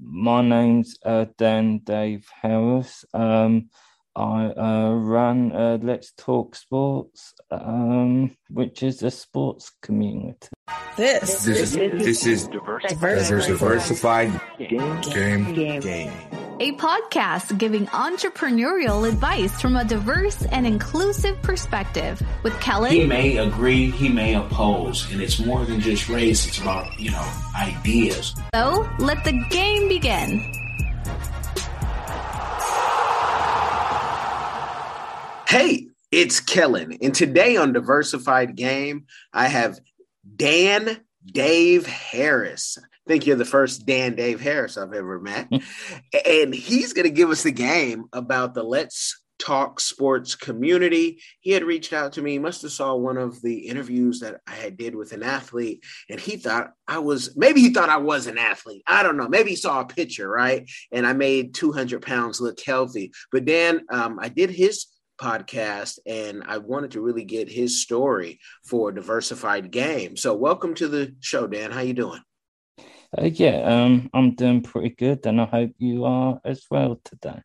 My name's uh, Dan Dave Harris. Um, I uh, run uh, Let's Talk Sports, um, which is a sports community. This, this is this is diversified, diversified game, game, game. game a podcast giving entrepreneurial advice from a diverse and inclusive perspective with Kellen. He may agree, he may oppose, and it's more than just race, it's about, you know, ideas. So let the game begin. Hey, it's Kellen, and today on Diversified Game, I have Dan Dave Harris think you're the first Dan Dave Harris I've ever met. and he's going to give us the game about the Let's Talk Sports community. He had reached out to me. He must have saw one of the interviews that I had did with an athlete, and he thought I was maybe he thought I was an athlete. I don't know. Maybe he saw a picture, right? And I made 200 pounds look healthy. But Dan, um, I did his podcast and I wanted to really get his story for diversified game. So welcome to the show, Dan. How you doing? Uh, yeah, um, I'm doing pretty good, and I hope you are as well today.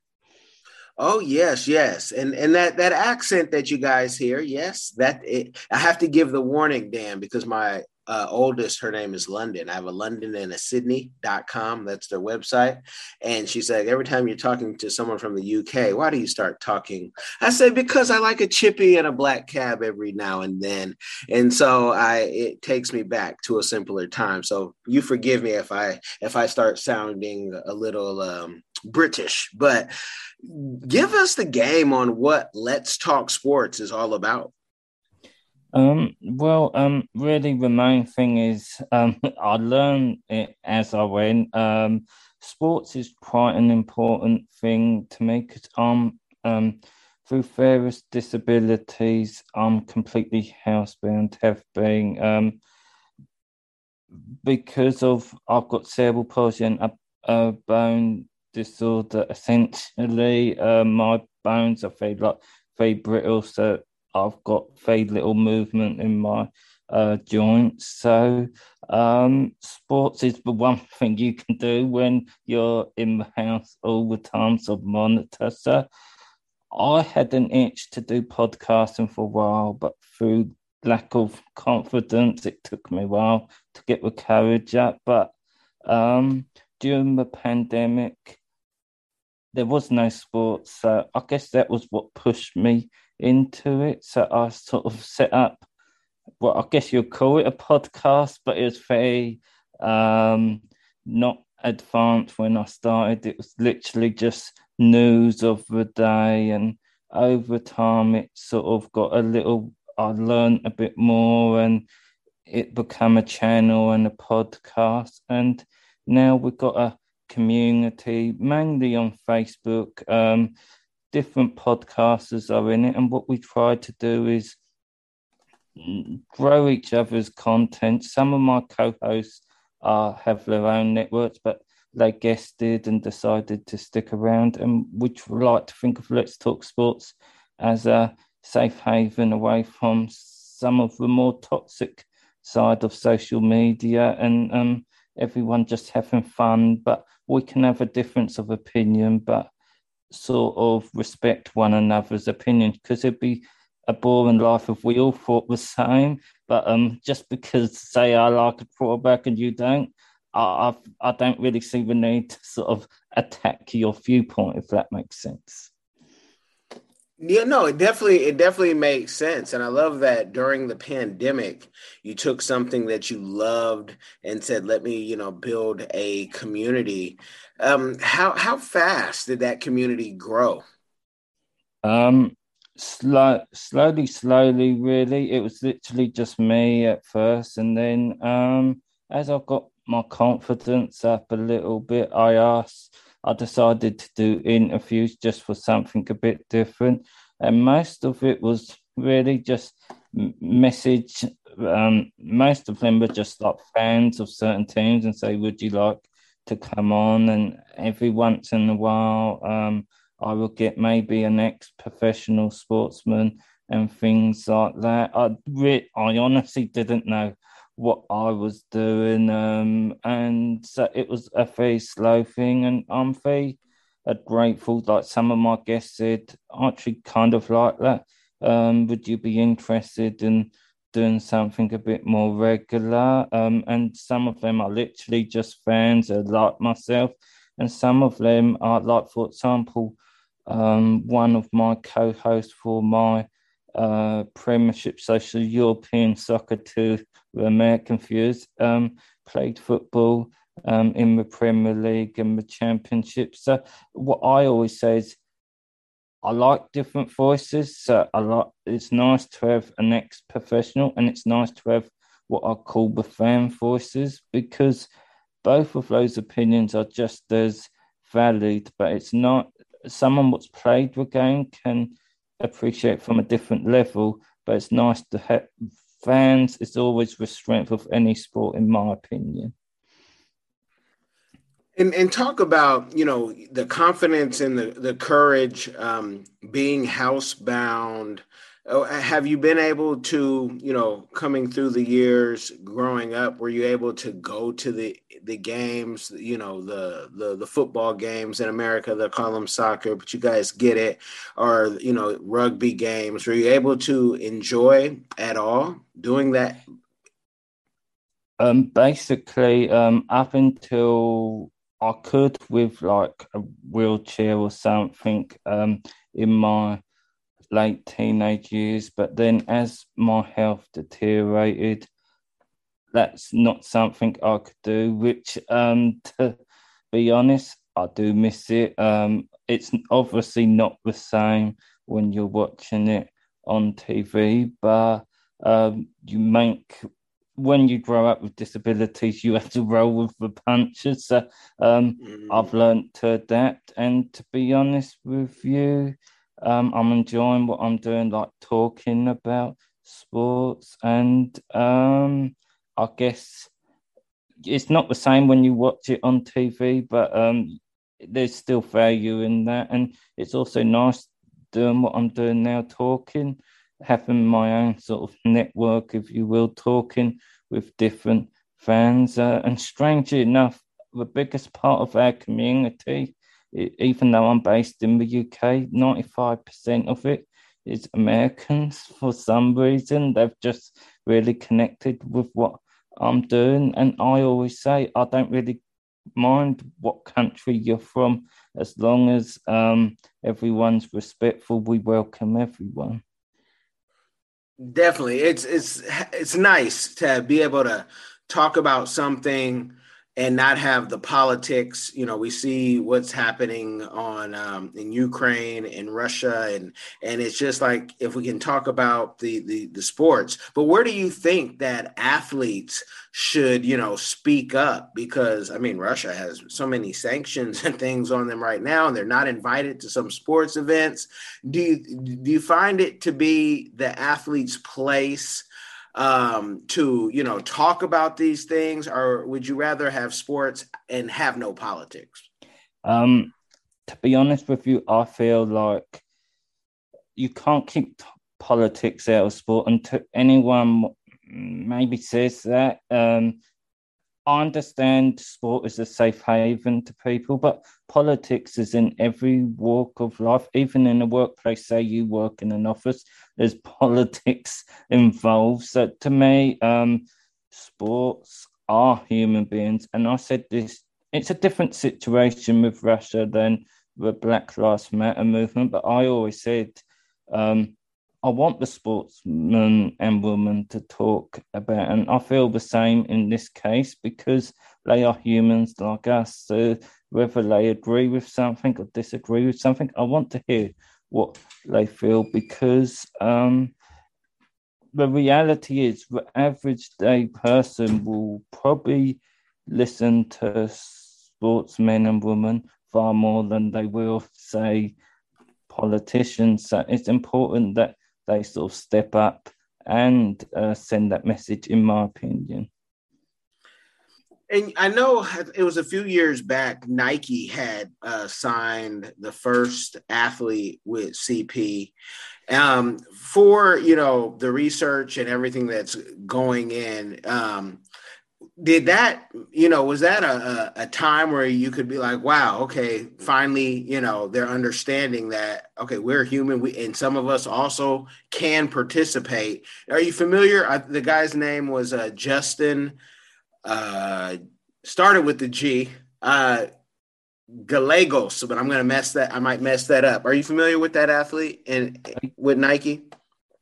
Oh yes, yes, and and that that accent that you guys hear, yes, that it, I have to give the warning, Dan, because my uh, oldest, her name is London. I have a London and a Sydney.com. That's their website. And she's like, every time you're talking to someone from the UK, why do you start talking? I say, because I like a chippy and a black cab every now and then. And so I, it takes me back to a simpler time. So you forgive me if I, if I start sounding a little, um, British, but give us the game on what Let's Talk Sports is all about. Um, well, um, really, the main thing is um, I learned it as I went. Um, sports is quite an important thing to me because I'm um, through various disabilities, I'm completely housebound, have been um, because of I've got cerebral palsy and a, a bone disorder. Essentially, uh, my bones are very like very brittle, so I've got very little movement in my uh, joints. So, um, sports is the one thing you can do when you're in the house all the time, so monitor. So, I had an itch to do podcasting for a while, but through lack of confidence, it took me a while to get the courage up. But um, during the pandemic, there was no sports, so I guess that was what pushed me into it. So I sort of set up what I guess you'd call it a podcast, but it was very um, not advanced when I started. It was literally just news of the day, and over time, it sort of got a little. I learned a bit more, and it became a channel and a podcast, and now we've got a community mainly on Facebook. Um, different podcasters are in it, and what we try to do is grow each other's content. Some of my co-hosts have their own networks, but they guested and decided to stick around. And we'd like to think of Let's Talk Sports as a safe haven away from some of the more toxic side of social media and um, everyone just having fun. But we can have a difference of opinion, but sort of respect one another's opinions because it'd be a boring life if we all thought the same. But um, just because say I like a quarterback and you don't, I I, I don't really see the need to sort of attack your viewpoint if that makes sense. Yeah, no, it definitely it definitely makes sense. And I love that during the pandemic, you took something that you loved and said, let me, you know, build a community. Um, how how fast did that community grow? Um slow slowly, slowly, really. It was literally just me at first. And then um as I got my confidence up a little bit, I asked I decided to do interviews just for something a bit different. And most of it was really just message. Um, most of them were just like fans of certain teams and say, Would you like to come on? And every once in a while, um, I will get maybe an ex professional sportsman and things like that. I, re- I honestly didn't know what I was doing. Um, and so it was a very slow thing. And I'm very uh, grateful. Like some of my guests said, actually kind of like that. Um, would you be interested in doing something a bit more regular? Um, and some of them are literally just fans like myself. And some of them are like, for example, um, one of my co-hosts for my uh, Premiership Social European Soccer to American viewers, um, played football um, in the Premier League and the Championship. So what I always say is, I like different voices. So I like. It's nice to have an ex-professional, and it's nice to have what I call the fan voices because both of those opinions are just as valid. But it's not someone what's played the game can appreciate from a different level. But it's nice to have fans. It's always the strength of any sport, in my opinion. And and talk about you know the confidence and the the courage um, being housebound. Oh, have you been able to you know coming through the years growing up? Were you able to go to the the games? You know the the the football games in America. They call them soccer, but you guys get it. Or you know rugby games. Were you able to enjoy at all doing that? Um, basically, um, up until I could with like a wheelchair or something um, in my late teenage years, but then as my health deteriorated, that's not something I could do. Which, um, to be honest, I do miss it. Um, it's obviously not the same when you're watching it on TV, but um, you make when you grow up with disabilities, you have to roll with the punches. So um, mm. I've learned to adapt. And to be honest with you, um, I'm enjoying what I'm doing, like talking about sports. And um, I guess it's not the same when you watch it on TV, but um, there's still value in that. And it's also nice doing what I'm doing now, talking having my own sort of network, if you will, talking with different fans. Uh, and strangely enough, the biggest part of our community, even though I'm based in the UK, 95% of it is Americans for some reason. They've just really connected with what I'm doing. And I always say, I don't really mind what country you're from as long as um, everyone's respectful. We welcome everyone. Definitely, it's it's it's nice to be able to talk about something and not have the politics. You know, we see what's happening on um, in Ukraine and Russia, and and it's just like if we can talk about the, the the sports. But where do you think that athletes should you know speak up? Because I mean, Russia has so many sanctions and things on them right now, and they're not invited to some sports events. Do you do you find it to be the athlete's place? Um, to you know talk about these things, or would you rather have sports and have no politics? Um, to be honest with you, I feel like you can't keep t- politics out of sport, and to anyone maybe says that, um, I understand sport is a safe haven to people, but politics is in every walk of life, even in a workplace. Say you work in an office, there's politics involved. So to me, um, sports are human beings. And I said this, it's a different situation with Russia than the Black Lives Matter movement, but I always said, um, I want the sportsmen and women to talk about, and I feel the same in this case because they are humans like us. So whether they agree with something or disagree with something, I want to hear what they feel because um, the reality is the average day person will probably listen to sportsmen and women far more than they will say politicians. So it's important that they sort of step up and uh, send that message, in my opinion. And I know it was a few years back, Nike had uh, signed the first athlete with CP. Um, for you know the research and everything that's going in, um, did that you know was that a, a, time where you could be like wow okay finally you know they're understanding that okay we're human we, and some of us also can participate. Are you familiar? I, the guy's name was uh, justin uh, started with the g uh, gallegos but i'm gonna mess that i might mess that up. Are you familiar with that athlete and with nike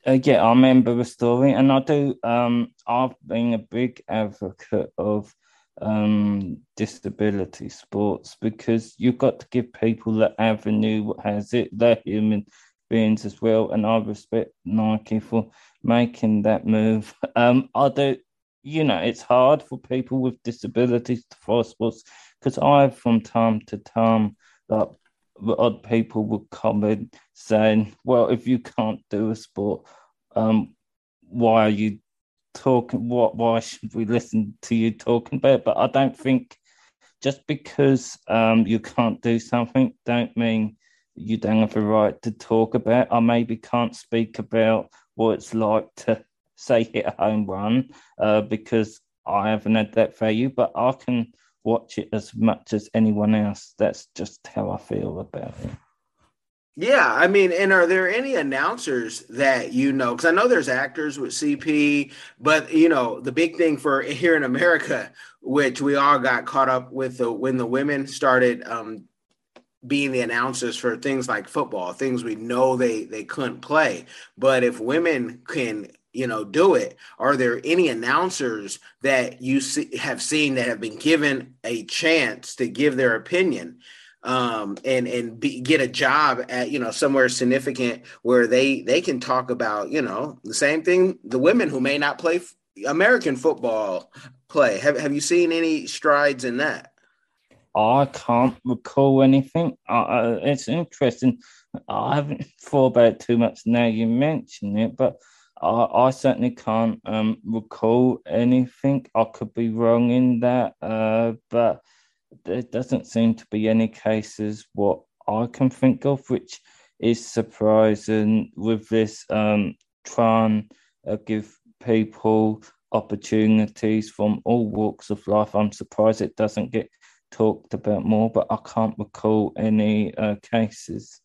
uh, yeah, I remember the story, and I do. Um, I've been a big advocate of um disability sports because you've got to give people the avenue what has it they're human beings as well and i respect nike for making that move um i do you know it's hard for people with disabilities to follow sports because i from time to time like the odd people would comment saying, "Well, if you can't do a sport, um, why are you talking? What? Why should we listen to you talking about?" It? But I don't think just because um, you can't do something, don't mean you don't have a right to talk about. I maybe can't speak about what it's like to say hit a home run uh, because I haven't had that value, but I can watch it as much as anyone else. That's just how I feel about it. Yeah, I mean, and are there any announcers that you know? Because I know there's actors with CP, but you know, the big thing for here in America, which we all got caught up with the, when the women started um, being the announcers for things like football, things we know they they couldn't play. But if women can you know do it are there any announcers that you see, have seen that have been given a chance to give their opinion um, and and be, get a job at you know somewhere significant where they they can talk about you know the same thing the women who may not play f- American football play have have you seen any strides in that I can't recall anything. Uh, it's interesting. I haven't thought about it too much now you mention it, but I, I certainly can't um, recall anything. I could be wrong in that, uh, but there doesn't seem to be any cases what I can think of, which is surprising with this um, trying to give people opportunities from all walks of life. I'm surprised it doesn't get talked about more, but I can't recall any uh, cases.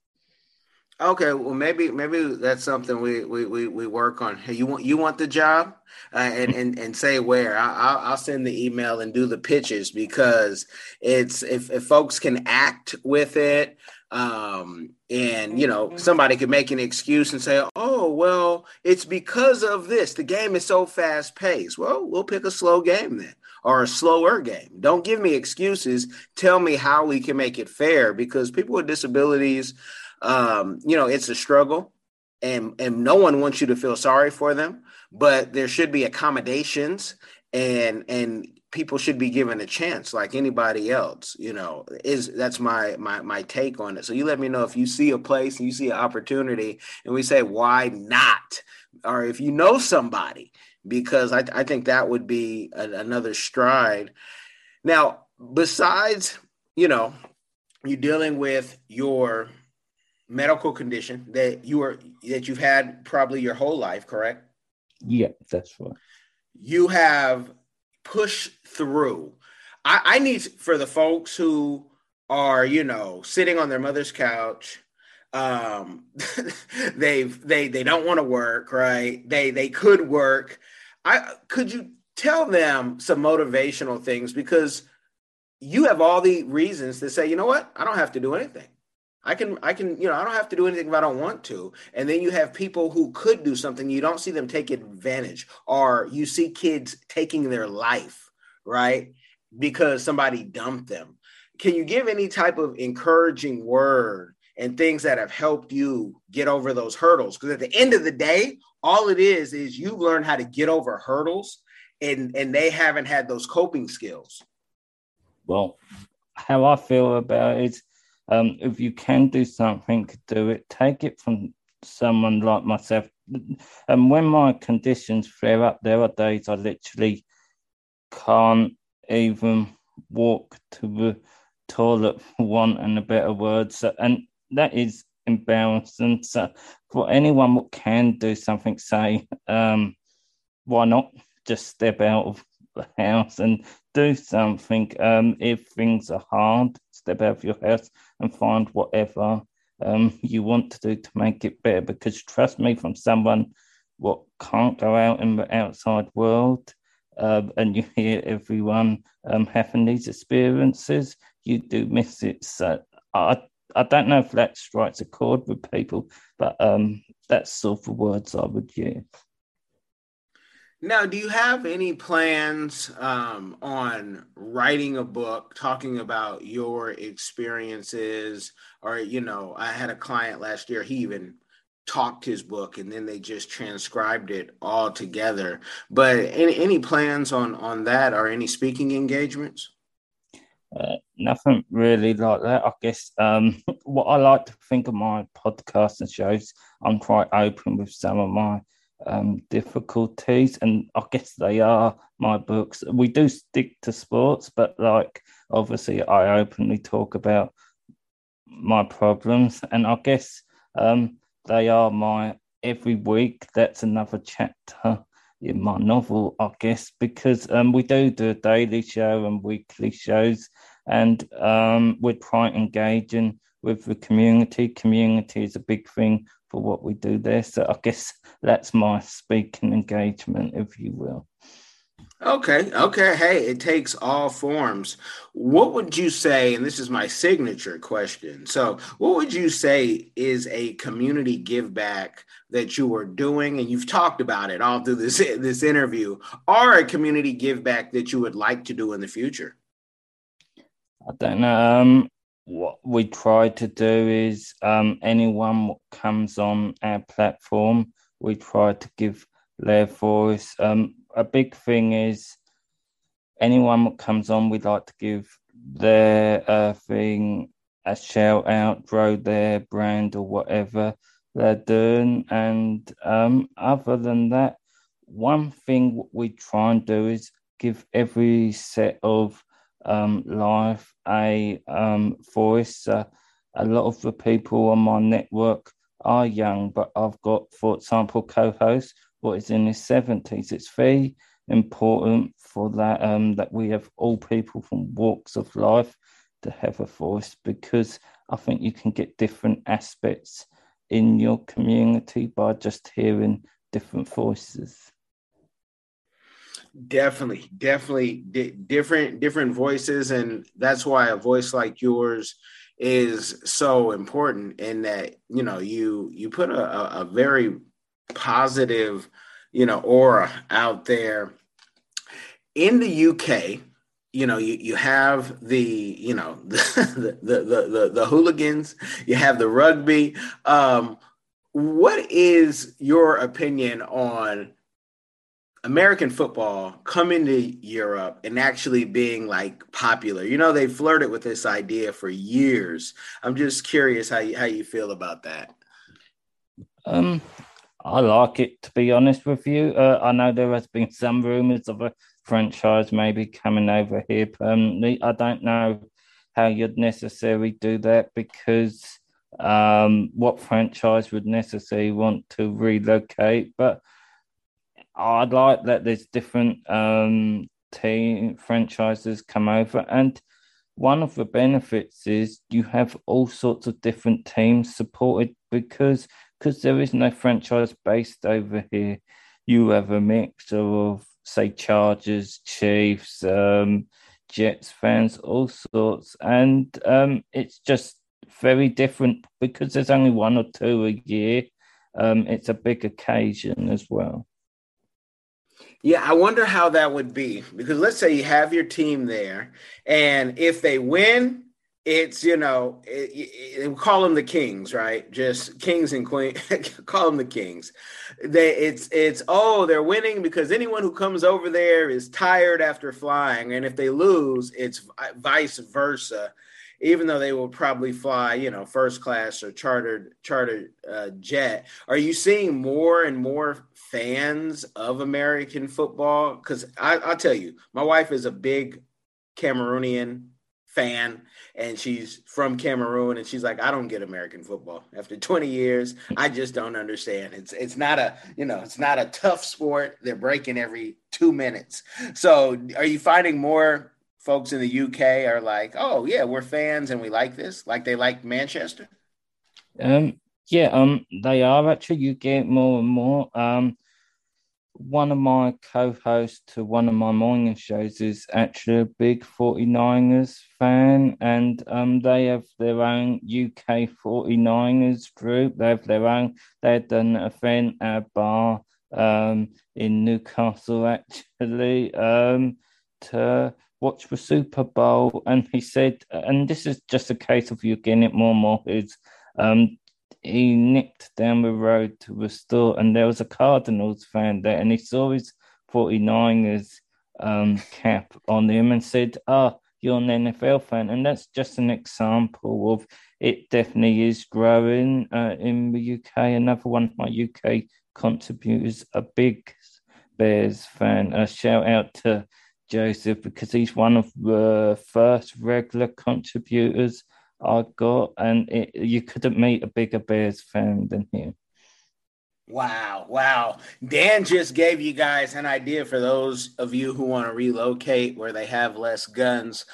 Okay, well maybe maybe that's something we we we, we work on. Hey, you want you want the job, uh, and and and say where. I, will I'll send the email and do the pitches because it's if if folks can act with it, um, and you know somebody could make an excuse and say, oh well, it's because of this. The game is so fast paced. Well, we'll pick a slow game then or a slower game. Don't give me excuses. Tell me how we can make it fair because people with disabilities um, you know, it's a struggle and and no one wants you to feel sorry for them, but there should be accommodations and and people should be given a chance like anybody else you know is that's my my my take on it. So you let me know if you see a place and you see an opportunity and we say why not? Or if you know somebody because i, I think that would be a, another stride. Now besides you know you're dealing with your medical condition that you are that you've had probably your whole life, correct? Yeah, that's right. You have pushed through. I, I need for the folks who are, you know, sitting on their mother's couch. Um, they've they they don't want to work, right? They they could work. I could you tell them some motivational things because you have all the reasons to say, you know what, I don't have to do anything. I can, I can, you know, I don't have to do anything if I don't want to. And then you have people who could do something. You don't see them take advantage, or you see kids taking their life, right? Because somebody dumped them. Can you give any type of encouraging word and things that have helped you get over those hurdles? Because at the end of the day, all it is is you've learned how to get over hurdles, and and they haven't had those coping skills. Well, how I feel about it um, if you can do something, do it. Take it from someone like myself. And when my conditions flare up, there are days I literally can't even walk to the toilet for want and a better word. So, and that is embarrassing. So, for anyone who can do something, say, um, why not just step out of the house and do something? Um, if things are hard, step out of your house and find whatever um, you want to do to make it better. Because trust me, from someone what can't go out in the outside world, uh, and you hear everyone um, having these experiences, you do miss it. So I I don't know if that strikes a chord with people, but um, that's sort of the words I would use. Now, do you have any plans um, on writing a book talking about your experiences? Or, you know, I had a client last year, he even talked his book and then they just transcribed it all together. But any, any plans on, on that or any speaking engagements? Uh, nothing really like that. I guess um, what I like to think of my podcast and shows, I'm quite open with some of my um, difficulties, and I guess they are my books. We do stick to sports, but like obviously, I openly talk about my problems, and I guess um, they are my every week. That's another chapter in my novel, I guess, because um, we do do a daily show and weekly shows, and um, we're quite engaging with the community. Community is a big thing for what we do there. So I guess that's my speaking engagement, if you will. Okay, okay. Hey, it takes all forms. What would you say, and this is my signature question. So, what would you say is a community give back that you are doing, and you've talked about it all through this this interview, or a community give back that you would like to do in the future? I don't know. Um, what we try to do is um, anyone that comes on our platform, we try to give their voice. Um, a big thing is anyone that comes on, we'd like to give their uh, thing a shout out, grow their brand or whatever they're doing. And um, other than that, one thing we try and do is give every set of um, a um, voice. Uh, a lot of the people on my network are young, but I've got, for example, co-host what is in his seventies. It's very important for that um, that we have all people from walks of life to have a voice because I think you can get different aspects in your community by just hearing different voices. Definitely, definitely di- different different voices, and that's why a voice like yours is so important. In that you know you you put a, a very positive you know aura out there. In the UK, you know, you, you have the, you know, the, the, the, the, the hooligans, you have the rugby. Um, what is your opinion on American football coming to Europe and actually being like popular. You know, they flirted with this idea for years. I'm just curious how you, how you feel about that. Um, I like it to be honest with you. Uh, I know there has been some rumors of a franchise maybe coming over here permanently. I don't know how you'd necessarily do that because um, what franchise would necessarily want to relocate, but I'd like that there's different um, team franchises come over, and one of the benefits is you have all sorts of different teams supported because because there is no franchise based over here. You have a mix of say Chargers, Chiefs, um, Jets fans, all sorts, and um, it's just very different because there's only one or two a year. Um, it's a big occasion as well. Yeah, I wonder how that would be because let's say you have your team there, and if they win, it's you know, it, it, call them the Kings, right? Just Kings and Queens. call them the Kings. They it's it's oh they're winning because anyone who comes over there is tired after flying, and if they lose, it's vice versa even though they will probably fly, you know, first class or chartered chartered uh, jet. Are you seeing more and more fans of American football? Because I'll tell you, my wife is a big Cameroonian fan and she's from Cameroon and she's like I don't get American football after 20 years I just don't understand it's it's not a you know it's not a tough sport they're breaking every 2 minutes so are you finding more folks in the UK are like oh yeah we're fans and we like this like they like Manchester um yeah um they are actually you get more and more um one of my co-hosts to one of my morning shows is actually a big 49ers fan and um, they have their own UK 49ers group. They have their own, they had an event at a bar um, in Newcastle actually um, to watch the Super Bowl. And he said, and this is just a case of you getting it more and more, is um, he nipped down the road to the store and there was a Cardinals fan there and he saw his 49ers um, cap on him and said, Oh, you're an NFL fan. And that's just an example of it definitely is growing uh, in the UK. Another one of my UK contributors, a big Bears fan. A shout out to Joseph because he's one of the first regular contributors I got, and it, you couldn't meet a bigger Bears fan than him. Wow, wow. Dan just gave you guys an idea for those of you who want to relocate where they have less guns.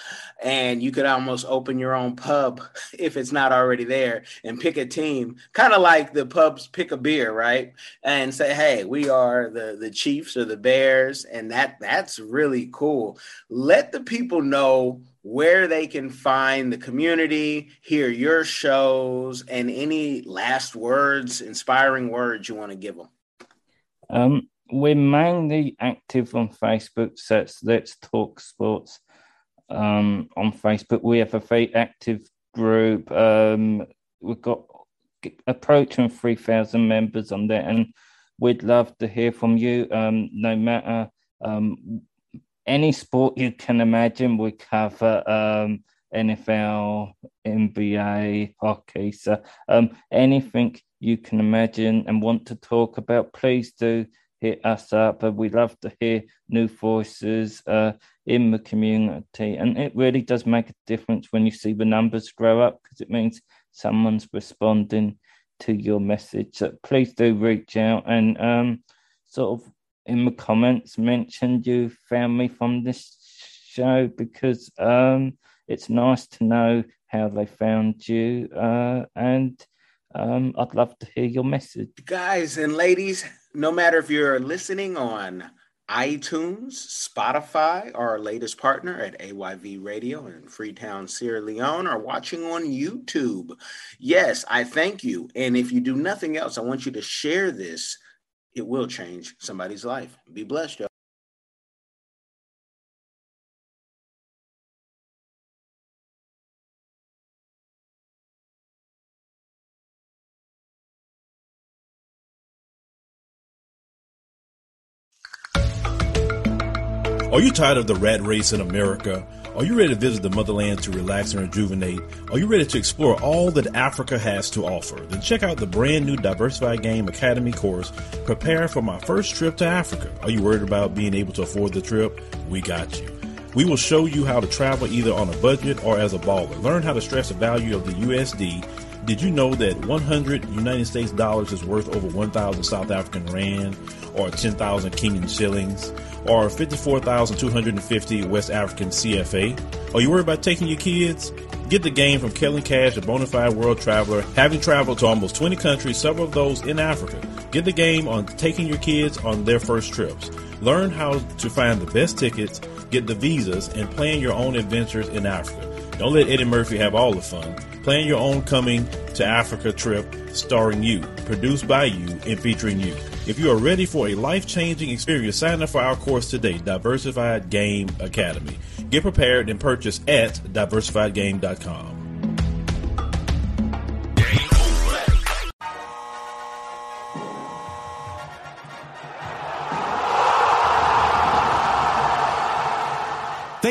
And you could almost open your own pub if it's not already there and pick a team, kind of like the pubs pick a beer, right? And say, hey, we are the, the Chiefs or the Bears. And that that's really cool. Let the people know where they can find the community, hear your shows, and any last words, inspiring words you want to give them. Um, we're mainly active on Facebook, so it's Let's Talk Sports um, on Facebook. We have a very active group. Um, we've got approaching 3,000 members on there, and we'd love to hear from you um, no matter um, any sport you can imagine, we cover um, NFL, NBA, hockey. So um, anything you can imagine and want to talk about, please do hit us up. We love to hear new voices uh, in the community. And it really does make a difference when you see the numbers grow up because it means someone's responding to your message. So please do reach out and um, sort of in the comments mentioned you found me from this show because um, it's nice to know how they found you uh, and um, I'd love to hear your message. Guys and ladies, no matter if you're listening on iTunes, Spotify, or our latest partner at AYV Radio in Freetown, Sierra Leone, or watching on YouTube. Yes, I thank you. And if you do nothing else, I want you to share this it will change somebody's life. Be blessed, y'all. Are you tired of the rat race in America? Are you ready to visit the motherland to relax and rejuvenate? Are you ready to explore all that Africa has to offer? Then check out the brand new Diversified Game Academy course, Prepare for My First Trip to Africa. Are you worried about being able to afford the trip? We got you. We will show you how to travel either on a budget or as a baller. Learn how to stress the value of the USD. Did you know that 100 United States dollars is worth over 1,000 South African rand or 10,000 Kenyan shillings? Or 54,250 West African CFA. Are you worried about taking your kids? Get the game from Kellen Cash, a bona fide world traveler, having traveled to almost 20 countries, several of those in Africa. Get the game on taking your kids on their first trips. Learn how to find the best tickets, get the visas, and plan your own adventures in Africa. Don't let Eddie Murphy have all the fun. Plan your own coming to Africa trip starring you, produced by you, and featuring you. If you are ready for a life changing experience, sign up for our course today, Diversified Game Academy. Get prepared and purchase at diversifiedgame.com.